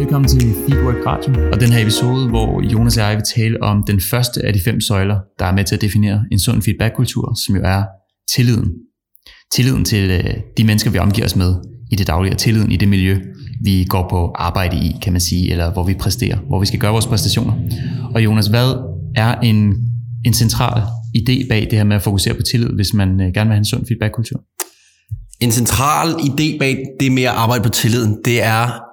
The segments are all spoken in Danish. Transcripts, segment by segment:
Velkommen til Feedwork Radio, og den her episode, hvor Jonas og jeg vil tale om den første af de fem søjler, der er med til at definere en sund feedback-kultur, som jo er tilliden. Tilliden til øh, de mennesker, vi omgiver os med i det daglige, og tilliden i det miljø, vi går på arbejde i, kan man sige, eller hvor vi præsterer, hvor vi skal gøre vores præstationer. Og Jonas, hvad er en, en central idé bag det her med at fokusere på tillid, hvis man øh, gerne vil have en sund feedback-kultur? En central idé bag det med at arbejde på tilliden, det er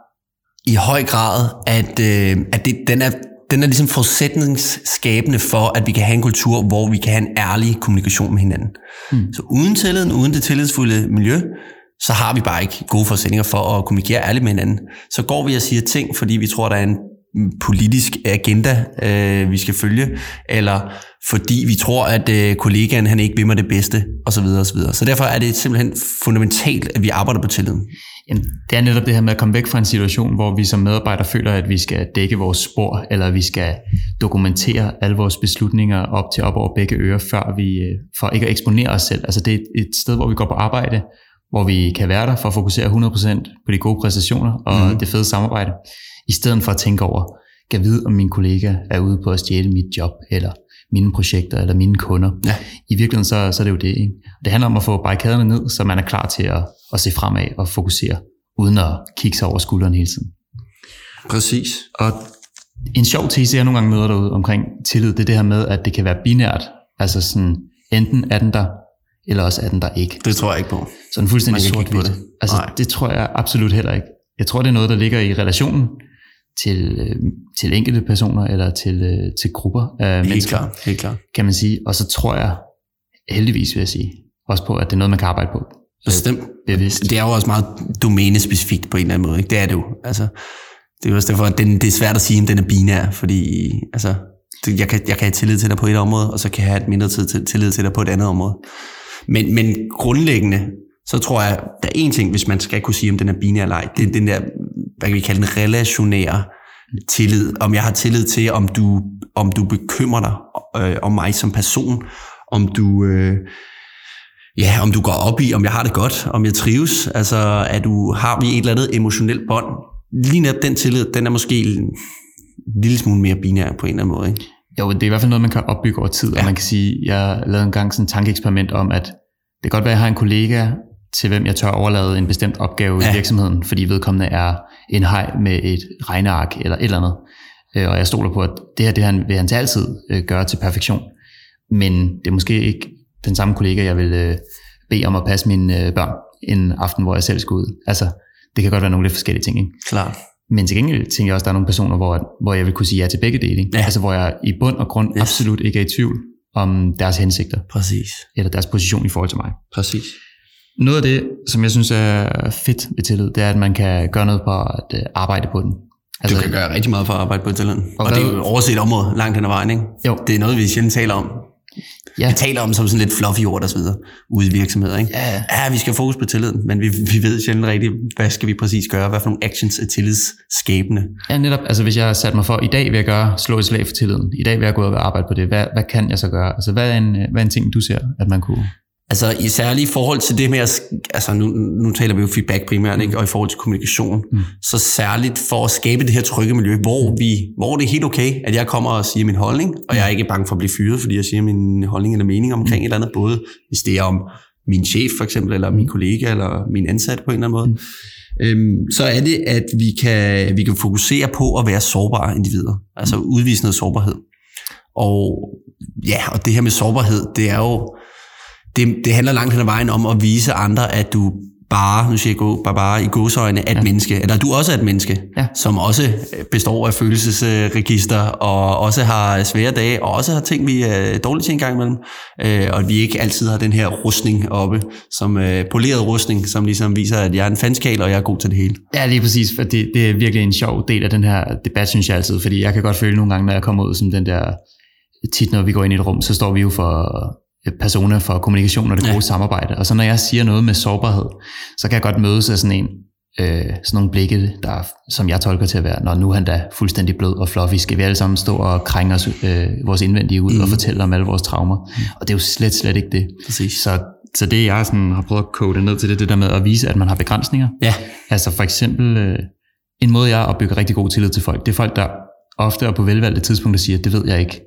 i høj grad, at, øh, at det, den, er, den er ligesom forudsætningsskabende for, at vi kan have en kultur, hvor vi kan have en ærlig kommunikation med hinanden. Mm. Så uden tilliden, uden det tillidsfulde miljø, så har vi bare ikke gode forudsætninger for at kommunikere ærligt med hinanden. Så går vi og siger ting, fordi vi tror, der er en politisk agenda, øh, vi skal følge, eller fordi vi tror, at øh, kollegaen han ikke vil mig det bedste, osv. osv. Så derfor er det simpelthen fundamentalt, at vi arbejder på tilliden. Jamen, det er netop det her med at komme væk fra en situation, hvor vi som medarbejdere føler, at vi skal dække vores spor, eller vi skal dokumentere alle vores beslutninger op til op over begge ører, før vi, øh, for ikke at eksponere os selv. Altså det er et sted, hvor vi går på arbejde, hvor vi kan være der for at fokusere 100% på de gode præstationer og mm. det fede samarbejde, i stedet for at tænke over, kan vide, om min kollega er ude på at stjæle mit job, eller mine projekter, eller mine kunder. Ja. I virkeligheden så, så er det jo det. Ikke? Det handler om at få barrikaderne ned, så man er klar til at, at se fremad og fokusere, uden at kigge sig over skulderen hele tiden. Præcis. Og en sjov tese, jeg nogle gange møder derude omkring tillid, det er det her med, at det kan være binært. Altså sådan, enten er den der, eller også er den der ikke. Det tror jeg ikke på. Sådan fuldstændig sort på det. Altså, Nej. det tror jeg absolut heller ikke. Jeg tror, det er noget, der ligger i relationen til, øh, til enkelte personer eller til, øh, til grupper af helt mennesker, klar, helt klar. kan man sige. Og så tror jeg heldigvis, vil jeg sige, også på, at det er noget, man kan arbejde på. Bestemt. Bevidst. Det er jo også meget domænespecifikt på en eller anden måde. Ikke? Det er det jo. Altså, det er jo også derfor, at den, det er svært at sige, om den er binær, fordi altså, det, jeg, kan, jeg kan have tillid til dig på et område, og så kan jeg have et mindre tid til, tillid til dig på et andet område. Men, men grundlæggende, så tror jeg, der er én ting, hvis man skal kunne sige, om den er binær eller ej, det er den der, hvad kan vi kalde den, relationære tillid. Om jeg har tillid til, om du, om du bekymrer dig øh, om mig som person, om du... Øh, Ja, om du går op i, om jeg har det godt, om jeg trives, altså er du, har vi et eller andet emotionelt bånd. Lige netop den tillid, den er måske en lille smule mere binær på en eller anden måde. Ikke? Jo, det er i hvert fald noget, man kan opbygge over tid, ja. og man kan sige, jeg lavede en gang sådan et tankeeksperiment om, at det kan godt være, at jeg har en kollega, til hvem jeg tør overlade en bestemt opgave ja. i virksomheden, fordi vedkommende er en hej med et regneark eller et eller andet. Øh, og jeg stoler på, at det her det han, vil han til altid øh, gøre til perfektion. Men det er måske ikke den samme kollega, jeg vil øh, bede om at passe mine børn en aften, hvor jeg selv skal ud. Altså, det kan godt være nogle lidt forskellige ting. Ikke? Klar. Men til gengæld tænker jeg også, at der er nogle personer, hvor, hvor jeg vil kunne sige ja til begge dele. Ikke? Ja. Altså, hvor jeg i bund og grund yes. absolut ikke er i tvivl om deres hensigter. Præcis. Eller deres position i forhold til mig. Præcis. Noget af det, som jeg synes er fedt ved tillid, det er, at man kan gøre noget på at øh, arbejde på den. Altså, du kan gøre rigtig meget for at arbejde på tilliden. Og, og det er jo et overset område langt hen ad vejen, ikke? Jo. Det er noget, vi sjældent taler om. Ja. Vi taler om som sådan lidt fluffy ord og så videre, ude i virksomheder, ikke? Ja, ja. vi skal fokus på tilliden, men vi, vi ved sjældent rigtigt, hvad skal vi præcis gøre, hvad for nogle actions er tillidsskabende. Ja, netop, altså hvis jeg har sat mig for, i dag vil jeg gøre, slå et slag for tilliden, i dag vil jeg gå ud og arbejde på det, hvad, hvad kan jeg så gøre? Altså hvad er, en, hvad er en ting, du ser, at man kunne Altså i særlig forhold til det med, at, altså nu, nu taler vi jo feedback primært, ikke? og i forhold til kommunikation, mm. så særligt for at skabe det her trygge miljø, hvor, vi, hvor det er helt okay, at jeg kommer og siger min holdning, og jeg er ikke bange for at blive fyret, fordi jeg siger min holdning eller mening omkring mm. et eller andet, både hvis det er om min chef for eksempel, eller min kollega, eller min ansat på en eller anden måde. Mm. Øhm, så er det, at vi kan, vi kan fokusere på at være sårbare individer, altså udvise noget sårbarhed. Og ja, og det her med sårbarhed, det er jo det, det handler langt hen ad vejen om at vise andre, at du bare, nu siger jeg go, bare, bare i godsøjne, et ja. menneske, eller du også er et menneske, ja. som også består af følelsesregister, og også har svære dage, og også har ting, vi er dårlige til en gang imellem, øh, og at vi ikke altid har den her rustning oppe, som øh, poleret rustning, som ligesom viser, at jeg er en fanskal, og jeg er god til det hele. Ja, lige præcis, for det, det er virkelig en sjov del af den her debat, synes jeg altid, fordi jeg kan godt føle nogle gange, når jeg kommer ud som den der, tit når vi går ind i et rum, så står vi jo for persona for kommunikation og det gode ja. samarbejde. Og så når jeg siger noget med sårbarhed, så kan jeg godt mødes af sådan en, øh, sådan nogle blikke, der, som jeg tolker til at være, når nu er han da fuldstændig blød og fluffy, skal vi alle sammen stå og krænge os, øh, vores indvendige ud mm. og fortælle om alle vores traumer. Mm. Og det er jo slet, slet ikke det. Præcis. Så, så det jeg sådan har prøvet at kode ned til det, det der med at vise, at man har begrænsninger. Ja. Altså for eksempel, øh, en måde, jeg opbygger rigtig god tillid til folk, det er folk, der ofte og på velvalgte tidspunkter siger, det ved jeg ikke.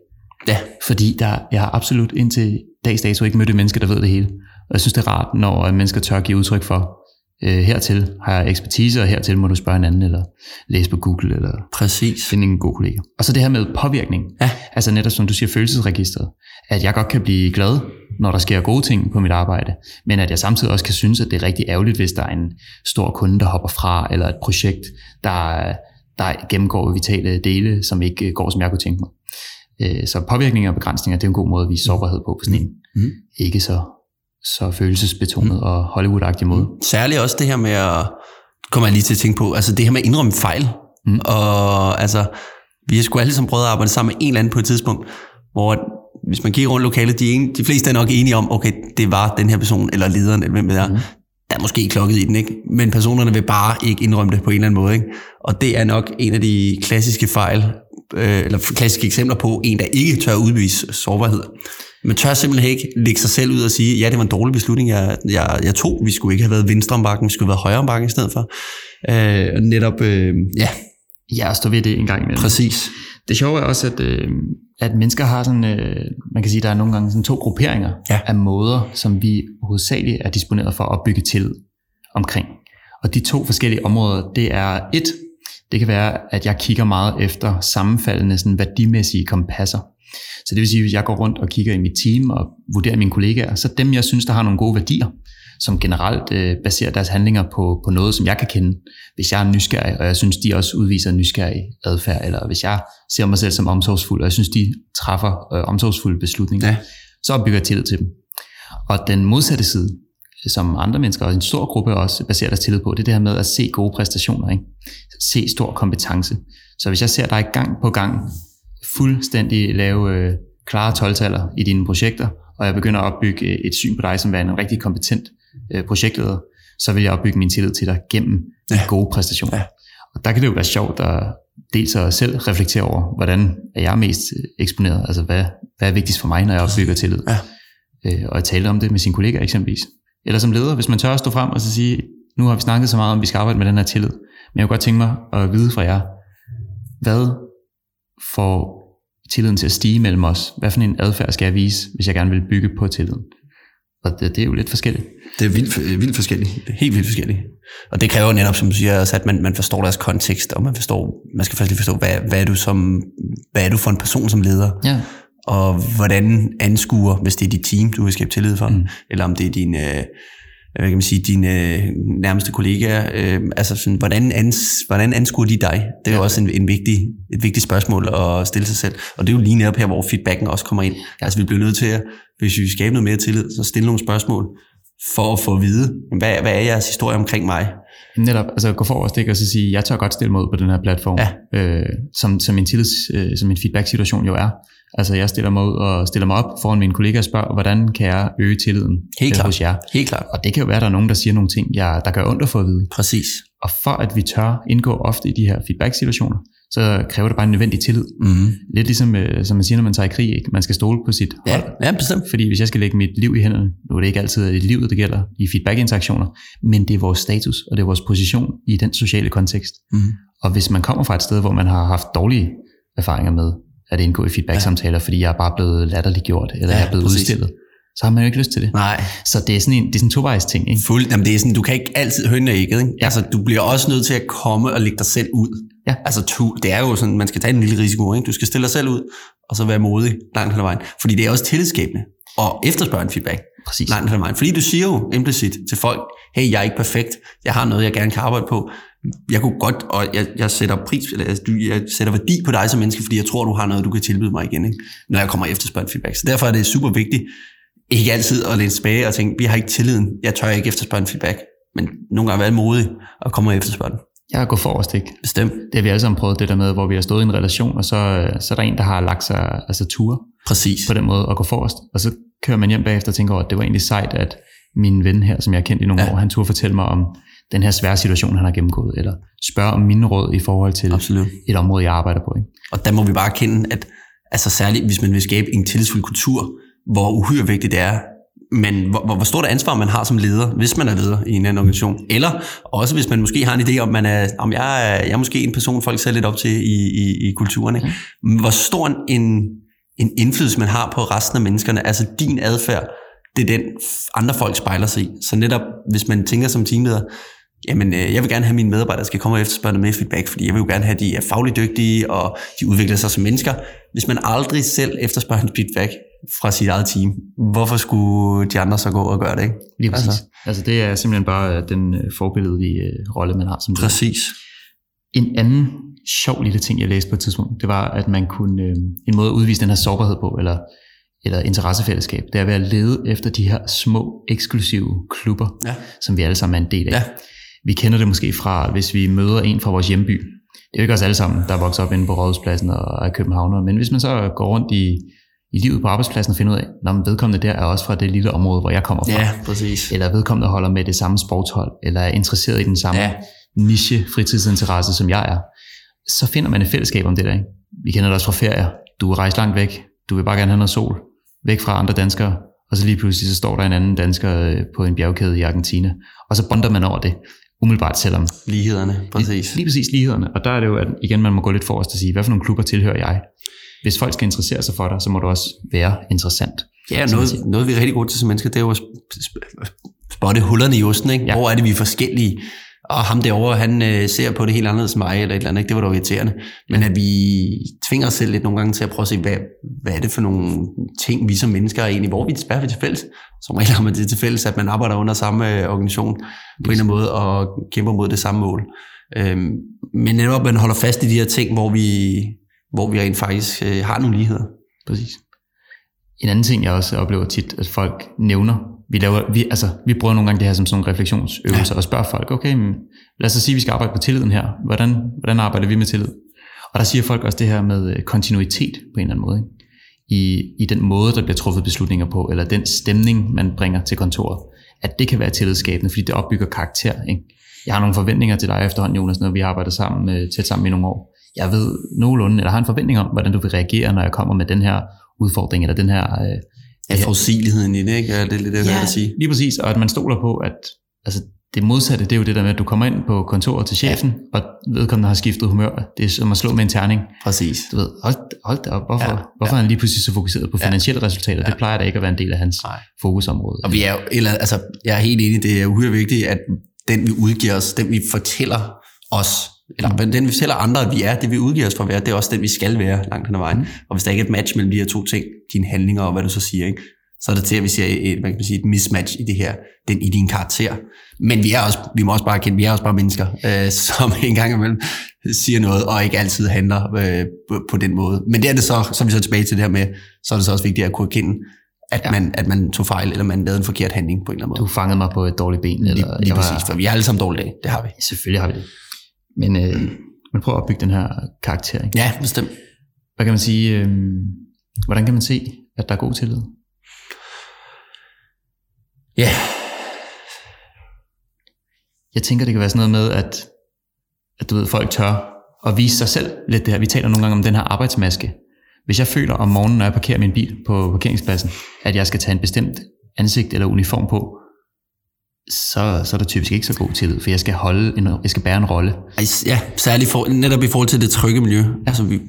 Ja. Fordi der, jeg har absolut indtil dags dato ikke mødt et menneske, der ved det hele. Og jeg synes, det er rart, når mennesker tør give udtryk for, øh, hertil har jeg ekspertise, og hertil må du spørge en anden, eller læse på Google, eller Præcis. finde en god kollega. Og så det her med påvirkning. Ja. Altså netop som du siger, følelsesregistret. At jeg godt kan blive glad, når der sker gode ting på mit arbejde, men at jeg samtidig også kan synes, at det er rigtig ærgerligt, hvis der er en stor kunde, der hopper fra, eller et projekt, der, der gennemgår vitale dele, som ikke går, som jeg kunne tænke mig. Øh, Så påvirkninger og begrænsninger, det er en god måde at vise sårbarhed på, på sådan en Mm. ikke så, så følelsesbetonet mm. og Hollywood-agtig måde. Særligt også det her med at, kommer jeg lige til at tænke på, altså det her med at indrømme fejl. Mm. Og altså, vi har sgu alle sammen prøvet at arbejde sammen med en eller anden på et tidspunkt, hvor hvis man kigger rundt lokalet, de, en, de fleste er nok enige om, okay, det var den her person, eller lederen, eller hvem det er, mm. Der er måske klokket i den, ikke? Men personerne vil bare ikke indrømme det på en eller anden måde, ikke? Og det er nok en af de klassiske fejl, øh, eller klassiske eksempler på en, der ikke tør udvise sårbarhed. Man tør simpelthen ikke lægge sig selv ud og sige, ja, det var en dårlig beslutning, jeg, jeg, jeg tog. Vi skulle ikke have været venstre om bakken, vi skulle have været højre om bakken i stedet for. Øh, netop, øh, ja, Ja, stå ved det en gang imellem. præcis. Det sjove er også, at, øh, at mennesker har sådan, øh, man kan sige, der er nogle gange sådan to grupperinger Ja. af måder, som vi hovedsageligt er disponeret for at opbygge tillid omkring. Og de to forskellige områder, det er et, det kan være, at jeg kigger meget efter sammenfaldende sådan værdimæssige kompasser. Så det vil sige, at hvis jeg går rundt og kigger i mit team og vurderer mine kollegaer, så dem, jeg synes, der har nogle gode værdier, som generelt øh, baserer deres handlinger på, på noget, som jeg kan kende. Hvis jeg er nysgerrig, og jeg synes, de også udviser nysgerrig adfærd, eller hvis jeg ser mig selv som omsorgsfuld, og jeg synes, de træffer øh, omsorgsfulde beslutninger, Ja. så opbygger jeg tillid til dem. Og den modsatte side, som andre mennesker, og en stor gruppe også baserer deres tillid på, det er det her med at se gode præstationer, ikke? se stor kompetence. Så hvis jeg ser dig gang på gang fuldstændig lave øh, klare 12 i dine projekter, og jeg begynder at opbygge øh, et syn på dig som værende en rigtig kompetent øh, projektleder, så vil jeg opbygge min tillid til dig gennem ja. Gode præstationer. Ja. Og der kan det jo være sjovt at dels at selv reflektere over, hvordan er jeg mest eksponeret, altså hvad, hvad er vigtigst for mig, når jeg opbygger tillid. Ja. Øh, og at tale om det med sine kollegaer eksempelvis. Eller som leder, hvis man tør at stå frem og så sige, nu har vi snakket så meget om, at vi skal arbejde med den her tillid, men jeg kunne godt tænke mig at vide fra jer, hvad får tilliden til at stige mellem os? Hvad for en adfærd skal jeg vise, hvis jeg gerne vil bygge på tilliden? Og det, det er jo lidt forskelligt. Det er vildt, vildt forskelligt. Det er helt vildt forskelligt. Og det kræver netop, som du siger, også, at man, man forstår deres kontekst, og man forstår, man skal først lige forstå, hvad, hvad, er du som, hvad er du for en person som leder? Ja. og hvordan anskuer, hvis det er dit team, du vil skabe tillid for, Mm. eller om det er dine, øh, hvad kan man sige, dine øh, nærmeste kollegaer, øh, altså sådan, hvordan, ans, hvordan anskuer de dig? Det er jo også en, en vigtig, et vigtigt spørgsmål at stille sig selv, og det er jo lige netop her, hvor feedbacken også kommer ind. Altså vi bliver nødt til at, hvis vi vil skabe noget mere tillid, så stille nogle spørgsmål, for at få at vide, hvad, hvad er jeres historie omkring mig? Netop, altså gå forrest ikke, og så sige, jeg tør godt stille mig ud på den her platform, Ja. øh, som, som en tillids, øh, som en feedback-situation jo er. Altså jeg stiller mig ud og stiller mig op foran mine kollegaer og spørger, hvordan kan jeg øge tilliden Helt øh, klart. hos jer? Helt klart. Og det kan jo være, at der er nogen, der siger nogle ting, jeg, der gør ondt at få at vide. Præcis. Og for at vi tør indgå ofte i de her feedback-situationer, så kræver det bare en nødvendig tillid. Mm-hmm. Lidt ligesom, øh, som man siger, når man tager i krig, ikke? man skal stole på sit Ja, hold. ja, bestemt. Fordi hvis jeg skal lægge mit liv i hænderne, nu er det ikke altid et liv, det gælder i feedback-interaktioner, men det er vores status, og det er vores position i den sociale kontekst. Mm-hmm. Og hvis man kommer fra et sted, hvor man har haft dårlige erfaringer med at indgå i feedback-samtaler, fordi jeg er bare blevet latterliggjort, eller Ja, jeg er blevet præcis. udstillet, så har man jo ikke lyst til det. Nej, Så det er sådan en, det er sådan en tovejs ting, ikke? Fuld, jamen det er sådan, du kan ikke altid hønne ægget, ikke? Ja. Ja. Altså, du bliver også nødt til at komme og lægge dig selv ud. Ja. Altså, tu, det er jo sådan, man skal tage en lille risiko, ikke? Du skal stille dig selv ud, og så være modig langt hen ad vejen. Fordi det er også tillidsskabende og efterspørge en feedback Præcis. langt hen ad vejen. Fordi du siger jo implicit til folk, hey, jeg er ikke perfekt, jeg har noget, jeg gerne kan arbejde på. Jeg kunne godt, og jeg, jeg sætter pris, eller altså, jeg sætter værdi på dig som menneske, fordi jeg tror, du har noget, du kan tilbyde mig igen, ikke? når jeg kommer en feedback. Så derfor er det super vigtigt, ikke altid at læne tilbage og tænke, vi har ikke tilliden, jeg tør ikke efterspørge feedback. Men nogle gange være modig og komme og efterspørge den. Jeg går forrest, ikke? Bestemt. Det har vi alle sammen prøvet, det der med, hvor vi har stået i en relation, og så, så er der en, der har lagt sig altså ture Præcis. på den måde at gå forrest. Og så kører man hjem bagefter og tænker over, at det var egentlig sejt, at min ven her, som jeg har kendt i nogle. Ja. år, han turde fortælle mig om den her svære situation, han har gennemgået, eller spørge om mine råd i forhold til Absolut. et område, jeg arbejder på. Ikke? Og der må vi bare kende, at altså særligt hvis man vil skabe en tillidsfuld kultur, hvor uhyre vigtigt det er, men hvor, hvor stort ansvar man har som leder, hvis man er leder i en anden organisation, eller også hvis man måske har en idé om, man er, om jeg er, jeg er måske en person, folk ser lidt op til i, i, i kulturen. Ikke? Hvor stor en, en indflydelse man har på resten af menneskerne, altså din adfærd, det er den andre folk spejler sig i. Så netop, hvis man tænker som teamleder, jamen øh, jeg vil gerne have mine medarbejdere skal komme og efterspørge noget mere feedback, fordi jeg vil jo gerne have, at de er fagligt dygtige, og de udvikler sig som mennesker. Hvis man aldrig selv efterspørger en feedback fra sit eget team, hvorfor skulle de andre så gå og gøre det? Ikke? Lige præcis. Altså, altså det er simpelthen bare øh, den øh, forbilledlige rolle, man har som. Præcis. En anden sjov lille ting, jeg læste på et tidspunkt, det var, at man kunne, en måde at udvise den her sårbarhed på, eller eller interessefællesskab, det er ved at lede efter de her små, eksklusive klubber, ja. som vi alle sammen er en del af. Ja. Vi kender det måske fra, hvis vi møder en fra vores hjemby. Det er jo ikke os alle sammen, der er vokset op inde på Rådhuspladsen og er københavner, men hvis man så går rundt i, i livet på arbejdspladsen og finder ud af, at vedkommende der er også fra det lille område, hvor jeg kommer fra. Ja, præcis. Eller vedkommende holder med det samme sportshold, eller er interesseret i den samme ja. niche fritidsinteresse, som jeg er. Så finder man et fællesskab om det der. Ikke? Vi kender det også fra ferier. Du er rejst langt væk. Du vil bare gerne have noget sol væk fra andre danskere, og så lige pludselig så står der en anden dansker øh, på en bjergkæde i Argentina, og så bonder man over det, umiddelbart selvom... Lighederne, præcis. Lige, lige præcis lighederne, og der er det jo, at igen, man må gå lidt forrest og sige, hvad for nogle klubber tilhører jeg? Hvis folk skal interessere sig for dig, så må du også være interessant. Ja, noget, noget vi er rigtig gode til som mennesker, det er jo at spotte hullerne i osten, ikke? Ja. Hvor er det, vi er forskellige? Og ham derovre, han øh, ser på det helt anderledes end mig, eller et eller andet, ikke? det var da irriterende. Men at vi tvinger os selv lidt nogle gange til at prøve at se, hvad, hvad er det for nogle ting, vi som mennesker er egentlig, hvor vi er til fælles. Som regel har man det til fælles, at man arbejder under samme øh, organisation på en eller anden måde, og kæmper mod det samme mål. Øhm, men netop, at man holder fast i de her ting, hvor vi, hvor vi rent faktisk øh, har nogle ligheder. Præcis. En anden ting, jeg også oplever tit, at folk nævner, vi, laver, vi, altså, vi bruger nogle gange det her som sådan nogle refleksionsøvelser ja. og spørger folk, okay, men lad os sige, at vi skal arbejde på tilliden her. Hvordan, hvordan arbejder vi med tillid? Og der siger folk også det her med øh, kontinuitet på en eller anden måde. Ikke? I, I den måde, der bliver truffet beslutninger på, eller den stemning, man bringer til kontoret. At det kan være tillidsskabende, fordi det opbygger karakter. Ikke? Jeg har nogle forventninger til dig efterhånden, Jonas, når vi arbejder sammen, øh, tæt sammen i nogle år. Jeg ved nogenlunde, eller har en forventning om, hvordan du vil reagere, når jeg kommer med den her udfordring, eller den her øh, Ja, forudsigeligheden i det, ikke? Ja, det er lidt det, jeg vil sige. lige præcis, og at man stoler på, at altså, det modsatte, det er jo det der med, at du kommer ind på kontoret til chefen, ja. og vedkommende har skiftet humør. Det er som at slå med en terning. Præcis. Du ved, hold, hold da op, hvorfor, ja. hvorfor ja. er han lige pludselig så fokuseret på finansielle ja. resultater? Ja. Det plejer da ikke at være en del af hans Nej. fokusområde. Og vi er jo, eller, altså, jeg er helt enig, det er uhyre vigtigt, at den vi udgiver os, den vi fortæller os, eller mm. den vi fortæller andre, at vi er, det vi udgiver os for at være, det er også den, vi skal være langt hen ad vejen. Mm. Og hvis der ikke er et match mellem de her to ting, dine handlinger og hvad du så siger, ikke, så er det til, at vi ser et, hvad kan man sige, et mismatch i det her, den, i din karakter. Men vi er også, vi må også bare kende, vi er også bare mennesker, øh, som en gang imellem siger noget, og ikke altid handler øh, på den måde. Men det er det så, er vi så tilbage til det her med, så er det så også vigtigt at kunne erkende, at, ja. man, at man tog fejl, eller man lavede en forkert handling på en eller anden måde. Du fangede mig på et dårligt ben. Eller lige, lige præcis, for vi er alle sammen dårlige dage, det har vi. Selvfølgelig har vi det. Men, øh, man prøver at opbygge den her karakter. Ikke? Ja, bestemt. Hvad kan man sige, øh, hvordan kan man se, at der er god tillid? Ja. Yeah. Jeg tænker, det kan være sådan noget med, at, at du ved, folk tør at vise sig selv lidt det her. Vi taler nogle gange om den her arbejdsmaske. Hvis jeg føler om morgenen, når jeg parkerer min bil på parkeringspladsen, at jeg skal tage en bestemt ansigt eller uniform på, så, så er der typisk ikke så god tillid, for jeg skal holde en, jeg skal bære en rolle. Ja, særligt for, netop i forhold til det trygge miljø. Altså, vi,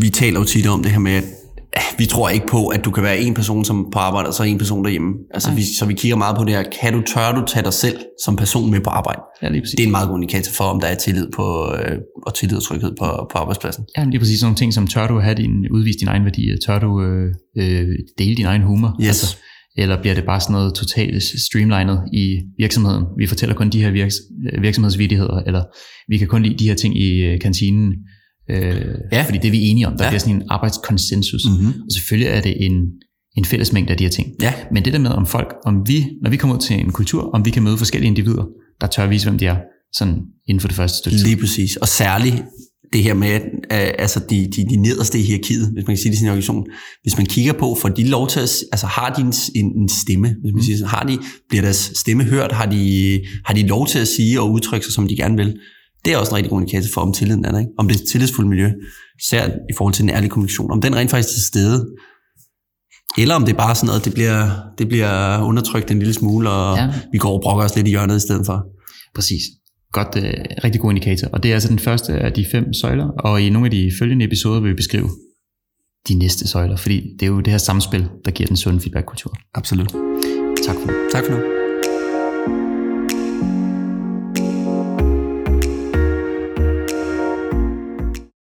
vi taler jo tit om det her med, at vi tror ikke på, at du kan være en person som på arbejde, og så en person derhjemme. Altså, vi, så vi kigger meget på det her. Kan du, tør du tage dig selv som person med på arbejde? Ja, lige præcis. Det er en meget god indikator for, om der er tillid på, øh, og tillid og tryghed på, på arbejdspladsen. Ja, lige præcis sådan nogle ting som, tør du have din, udvise din egen værdi? Tør du øh, øh, dele din egen humor? Yes. Altså, eller bliver det bare sådan noget totalt streamlinet i virksomheden? Vi fortæller kun de her virks, virksomhedsvidigheder, eller vi kan kun lide de her ting i øh, kantinen, Øh, ja. Fordi det er vi enige om. Der ja. bliver sådan en arbejdskonsensus. Mm-hmm. Og selvfølgelig er det en, en fælles mængde af de her ting. Ja. Men det der med, om folk, om vi, når vi kommer ud til en kultur, om vi kan møde forskellige individer, der tør at vise, hvem de er, sådan inden for det første stykke Lige præcis. Og særligt det her med, altså de, de, de nederste i hierarkiet, hvis man kan sige det i sin organisation. Hvis man kigger på, får de lov til at, altså har de en, en, en stemme, hvis man mm. siger har de, bliver deres stemme hørt, har de, har de lov til at sige og udtrykke sig, som de gerne vil? Det er også en rigtig god indikator for, om tilliden er der. Ikke? Om det er et tillidsfuldt miljø, især i forhold til en ærlig kommunikation. Om den rent faktisk er til stede. eller om det er bare sådan noget, det bliver, det bliver undertrykt en lille smule, og ja. vi går og brokker os lidt i hjørnet i stedet for. Præcis. Godt, øh, rigtig god indikator. Og det er altså den første af de fem søjler, og i nogle af de følgende episoder vil vi beskrive de næste søjler, fordi det er jo det her samspil, der giver den sunde feedback-kultur. Absolut. Tak for nu. Tak for nu.